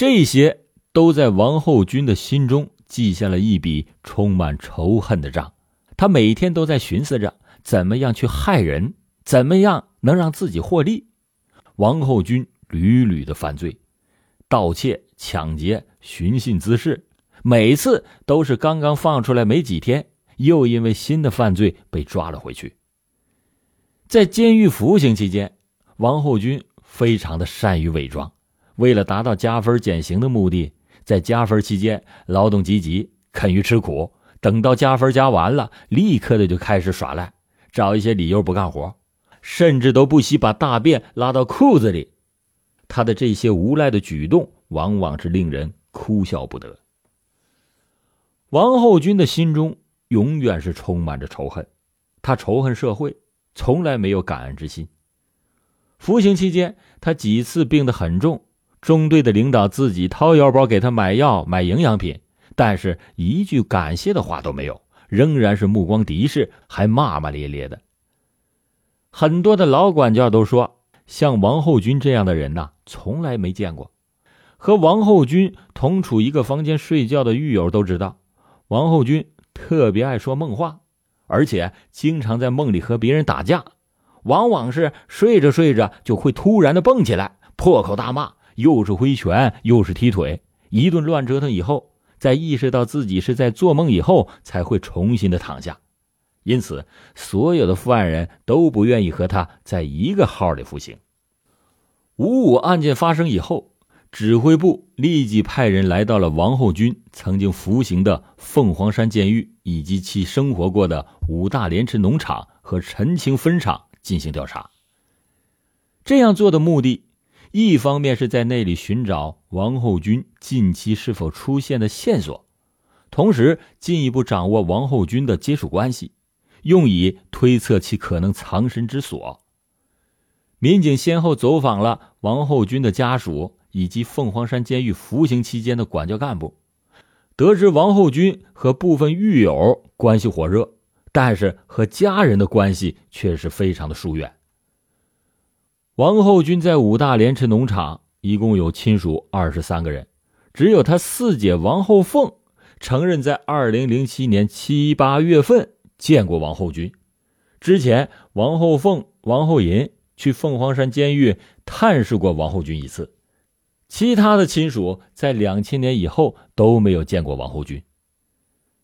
这些都在王后军的心中记下了一笔充满仇恨的账。他每天都在寻思着怎么样去害人，怎么样能让自己获利。王后军屡屡的犯罪，盗窃、抢劫、寻衅滋事，每次都是刚刚放出来没几天，又因为新的犯罪被抓了回去。在监狱服刑期间，王后军非常的善于伪装，为了达到加分减刑的目的，在加分期间劳动积极，肯于吃苦；等到加分加完了，立刻的就开始耍赖，找一些理由不干活，甚至都不惜把大便拉到裤子里。他的这些无赖的举动，往往是令人哭笑不得。王后军的心中永远是充满着仇恨，他仇恨社会。从来没有感恩之心。服刑期间，他几次病得很重，中队的领导自己掏腰包给他买药、买营养品，但是一句感谢的话都没有，仍然是目光敌视，还骂骂咧咧的。很多的老管教都说，像王后军这样的人呐，从来没见过。和王后军同处一个房间睡觉的狱友都知道，王后军特别爱说梦话。而且经常在梦里和别人打架，往往是睡着睡着就会突然的蹦起来，破口大骂，又是挥拳又是踢腿，一顿乱折腾以后，在意识到自己是在做梦以后，才会重新的躺下。因此，所有的犯人都不愿意和他在一个号里服刑。五五案件发生以后。指挥部立即派人来到了王后军曾经服刑的凤凰山监狱以及其生活过的五大连池农场和陈清分厂进行调查。这样做的目的，一方面是在那里寻找王后军近期是否出现的线索，同时进一步掌握王后军的接触关系，用以推测其可能藏身之所。民警先后走访了王后军的家属。以及凤凰山监狱服刑期间的管教干部，得知王后军和部分狱友关系火热，但是和家人的关系却是非常的疏远。王后军在五大连池农场一共有亲属二十三个人，只有他四姐王后凤承认在二零零七年七八月份见过王后军。之前，王后凤、王后银去凤凰山监狱探视过王后军一次。其他的亲属在两千年以后都没有见过王后军。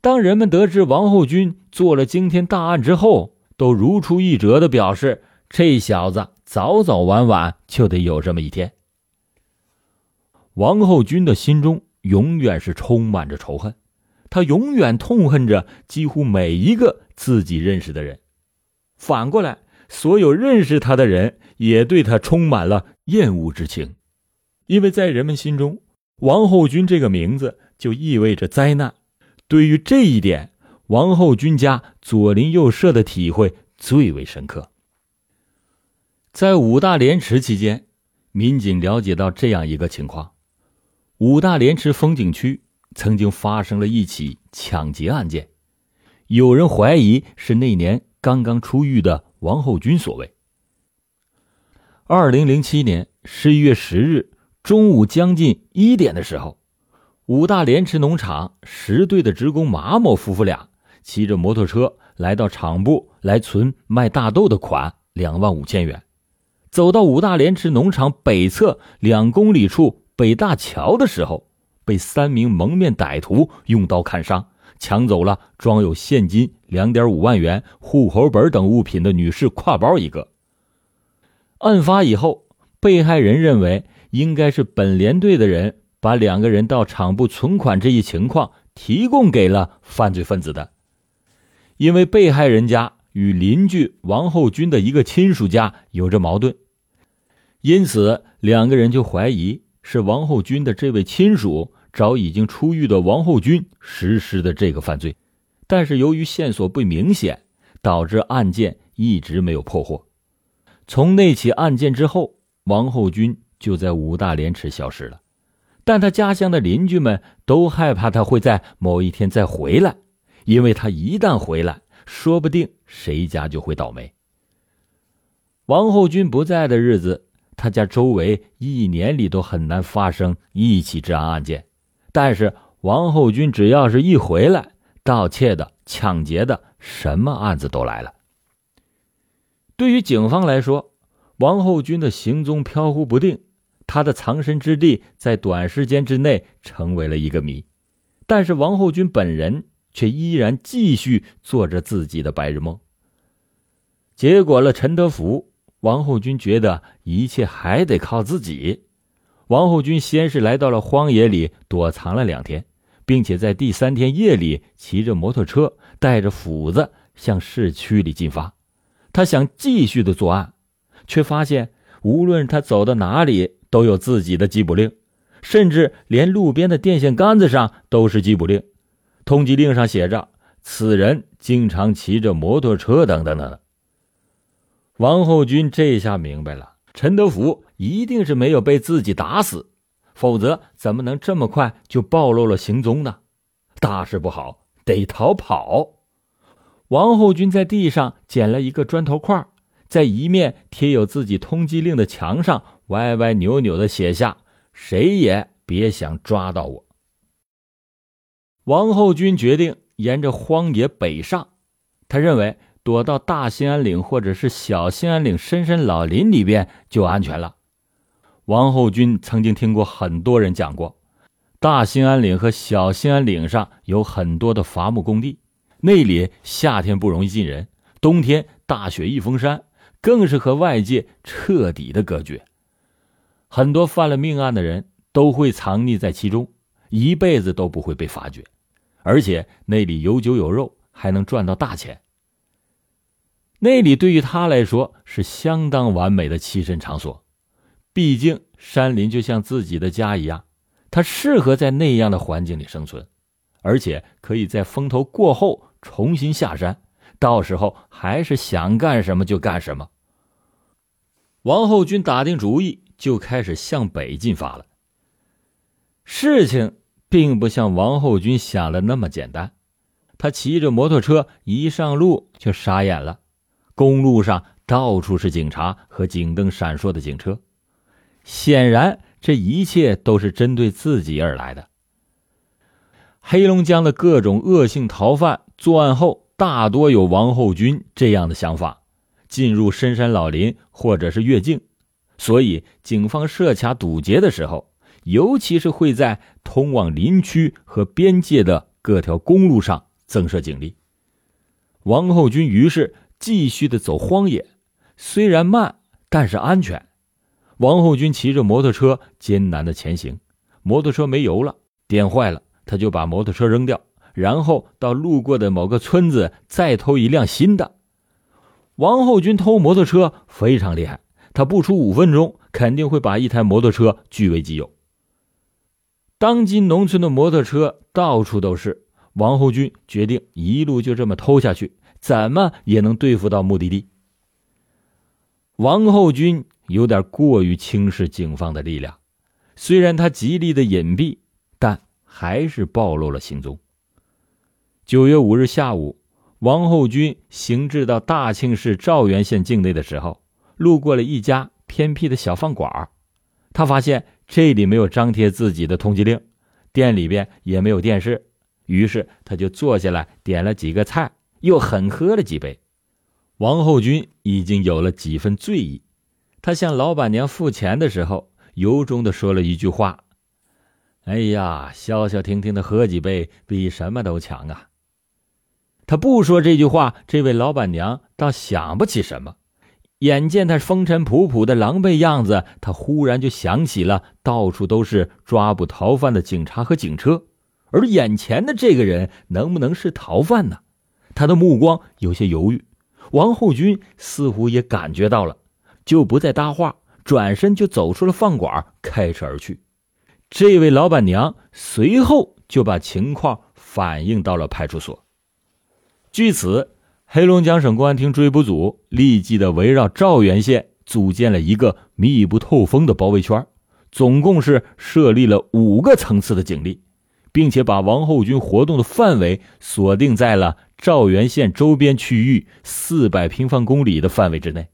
当人们得知王后军做了惊天大案之后，都如出一辙的表示：“这小子早早晚晚就得有这么一天。”王后军的心中永远是充满着仇恨，他永远痛恨着几乎每一个自己认识的人。反过来，所有认识他的人也对他充满了厌恶之情。因为在人们心中，王后军这个名字就意味着灾难。对于这一点，王后军家左邻右舍的体会最为深刻。在五大连池期间，民警了解到这样一个情况：五大连池风景区曾经发生了一起抢劫案件，有人怀疑是那年刚刚出狱的王后军所为。二零零七年十一月十日。中午将近一点的时候，五大连池农场十队的职工马某夫妇俩骑着摩托车来到厂部来存卖大豆的款两万五千元。走到五大连池农场北侧两公里处北大桥的时候，被三名蒙面歹徒用刀砍伤，抢走了装有现金两点五万元、户口本等物品的女士挎包一个。案发以后，被害人认为。应该是本连队的人把两个人到厂部存款这一情况提供给了犯罪分子的，因为被害人家与邻居王后军的一个亲属家有着矛盾，因此两个人就怀疑是王后军的这位亲属找已经出狱的王后军实施的这个犯罪，但是由于线索不明显，导致案件一直没有破获。从那起案件之后，王后军。就在五大连池消失了，但他家乡的邻居们都害怕他会在某一天再回来，因为他一旦回来，说不定谁家就会倒霉。王后军不在的日子，他家周围一年里都很难发生一起治安案件，但是王后军只要是一回来，盗窃的、抢劫的，什么案子都来了。对于警方来说，王后军的行踪飘忽不定，他的藏身之地在短时间之内成为了一个谜。但是王后军本人却依然继续做着自己的白日梦。结果了陈德福，王后军觉得一切还得靠自己。王后军先是来到了荒野里躲藏了两天，并且在第三天夜里骑着摩托车，带着斧子向市区里进发。他想继续的作案，却发现无论他走到哪里，都有自己的缉捕令。甚至连路边的电线杆子上都是缉捕令，通缉令上写着此人经常骑着摩托车等等等等。王后军这下明白了，陈德福一定是没有被自己打死，否则怎么能这么快就暴露了行踪呢？大事不好，得逃跑！王后军在地上捡了一个砖头块，在一面贴有自己通缉令的墙上歪歪扭扭的写下。谁也别想抓到我。王后军决定沿着荒野北上，他认为躲到大兴安岭或者是小兴安岭深山老林里边就安全了。王后军曾经听过很多人讲过，大兴安岭和小兴安岭上有很多的伐木工地，那里夏天不容易进人，冬天大雪一封山，更是和外界彻底的隔绝。很多犯了命案的人都会藏匿在其中，一辈子都不会被发觉，而且那里有酒有肉，还能赚到大钱。那里对于他来说是相当完美的栖身场所，毕竟山林就像自己的家一样，他适合在那样的环境里生存，而且可以在风头过后重新下山，到时候还是想干什么就干什么。王后军打定主意。就开始向北进发了。事情并不像王后军想的那么简单，他骑着摩托车一上路就傻眼了。公路上到处是警察和警灯闪烁的警车，显然这一切都是针对自己而来的。黑龙江的各种恶性逃犯作案后，大多有王后军这样的想法：进入深山老林或者是越境。所以，警方设卡堵截的时候，尤其是会在通往林区和边界的各条公路上增设警力。王后军于是继续的走荒野，虽然慢，但是安全。王后军骑着摩托车艰难的前行，摩托车没油了，电坏了，他就把摩托车扔掉，然后到路过的某个村子再偷一辆新的。王后军偷摩托车非常厉害。他不出五分钟，肯定会把一台摩托车据为己有。当今农村的摩托车到处都是，王后军决定一路就这么偷下去，怎么也能对付到目的地。王后军有点过于轻视警方的力量，虽然他极力的隐蔽，但还是暴露了行踪。九月五日下午，王后军行至到大庆市肇源县境内的时候。路过了一家偏僻的小饭馆，他发现这里没有张贴自己的通缉令，店里边也没有电视，于是他就坐下来点了几个菜，又狠喝了几杯。王后军已经有了几分醉意，他向老板娘付钱的时候，由衷的说了一句话：“哎呀，消消停停的喝几杯，比什么都强啊。”他不说这句话，这位老板娘倒想不起什么。眼见他风尘仆仆的狼狈样子，他忽然就想起了到处都是抓捕逃犯的警察和警车，而眼前的这个人能不能是逃犯呢？他的目光有些犹豫。王后军似乎也感觉到了，就不再搭话，转身就走出了饭馆，开车而去。这位老板娘随后就把情况反映到了派出所。据此。黑龙江省公安厅追捕组立即的围绕肇源县组建了一个密不透风的包围圈，总共是设立了五个层次的警力，并且把王后军活动的范围锁定在了肇源县周边区域四百平方公里的范围之内。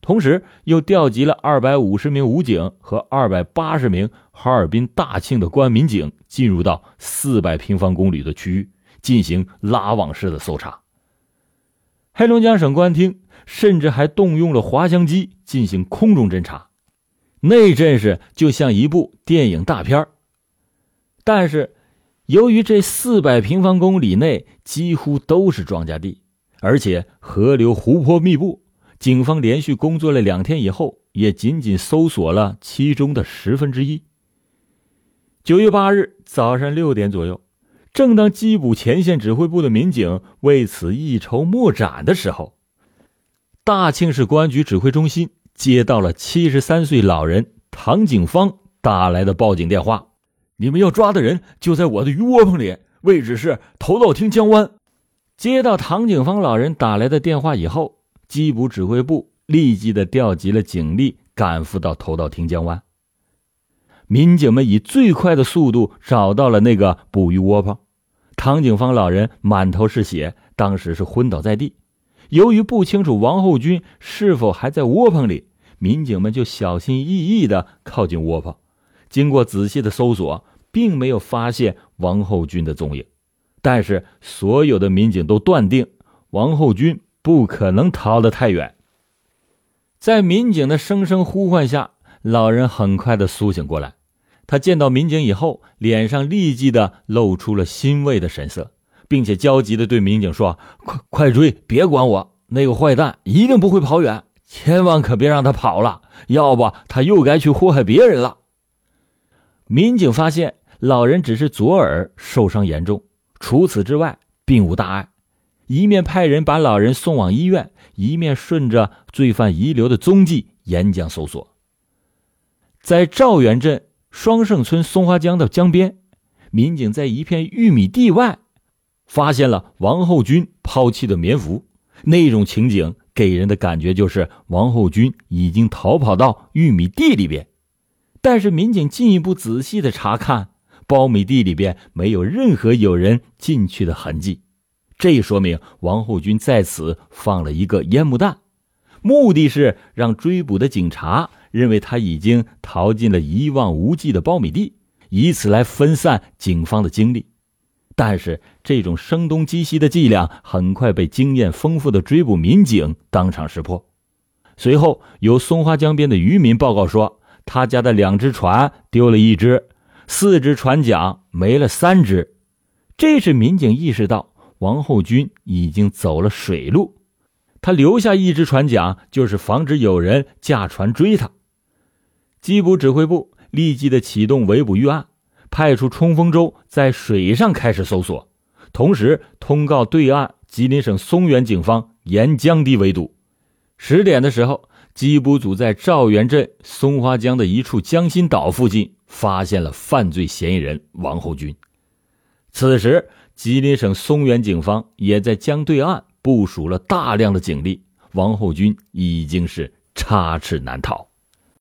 同时又调集了二百五十名武警和二百八十名哈尔滨大庆的公安民警，进入到四百平方公里的区域进行拉网式的搜查。黑龙江省公安厅甚至还动用了滑翔机进行空中侦察，那阵势就像一部电影大片但是，由于这四百平方公里内几乎都是庄稼地，而且河流湖泊密布。警方连续工作了两天以后，也仅仅搜索了其中的十分之一。九月八日早上六点左右，正当缉捕前线指挥部的民警为此一筹莫展的时候，大庆市公安局指挥中心接到了七十三岁老人唐景芳打来的报警电话：“你们要抓的人就在我的鱼窝棚里，位置是头道厅江湾。”接到唐景芳老人打来的电话以后。缉捕指挥部立即的调集了警力，赶赴到头道汀江湾。民警们以最快的速度找到了那个捕鱼窝棚。唐景芳老人满头是血，当时是昏倒在地。由于不清楚王后军是否还在窝棚里，民警们就小心翼翼的靠近窝棚。经过仔细的搜索，并没有发现王后军的踪影。但是，所有的民警都断定王后军。不可能逃得太远。在民警的声声呼唤下，老人很快的苏醒过来。他见到民警以后，脸上立即的露出了欣慰的神色，并且焦急的对民警说：“快快追，别管我！那个坏蛋一定不会跑远，千万可别让他跑了，要不他又该去祸害别人了。”民警发现老人只是左耳受伤严重，除此之外并无大碍。一面派人把老人送往医院，一面顺着罪犯遗留的踪迹沿江搜索。在赵源镇双盛村松花江的江边，民警在一片玉米地外发现了王后军抛弃的棉服。那种情景给人的感觉就是王后军已经逃跑到玉米地里边。但是民警进一步仔细的查看，苞米地里边没有任何有人进去的痕迹。这说明王后军在此放了一个烟幕弹，目的是让追捕的警察认为他已经逃进了一望无际的苞米地，以此来分散警方的精力。但是这种声东击西的伎俩很快被经验丰富的追捕民警当场识破。随后，有松花江边的渔民报告说，他家的两只船丢了一只，四只船桨没了三只。这时，民警意识到。王后军已经走了水路，他留下一只船桨，就是防止有人驾船追他。缉捕指挥部立即的启动围捕预案，派出冲锋舟在水上开始搜索，同时通告对岸吉林省松原警方沿江堤围堵。十点的时候，缉捕组在赵源镇松花江的一处江心岛附近发现了犯罪嫌疑人王后军。此时。吉林省松原警方也在江对岸部署了大量的警力，王后军已经是插翅难逃。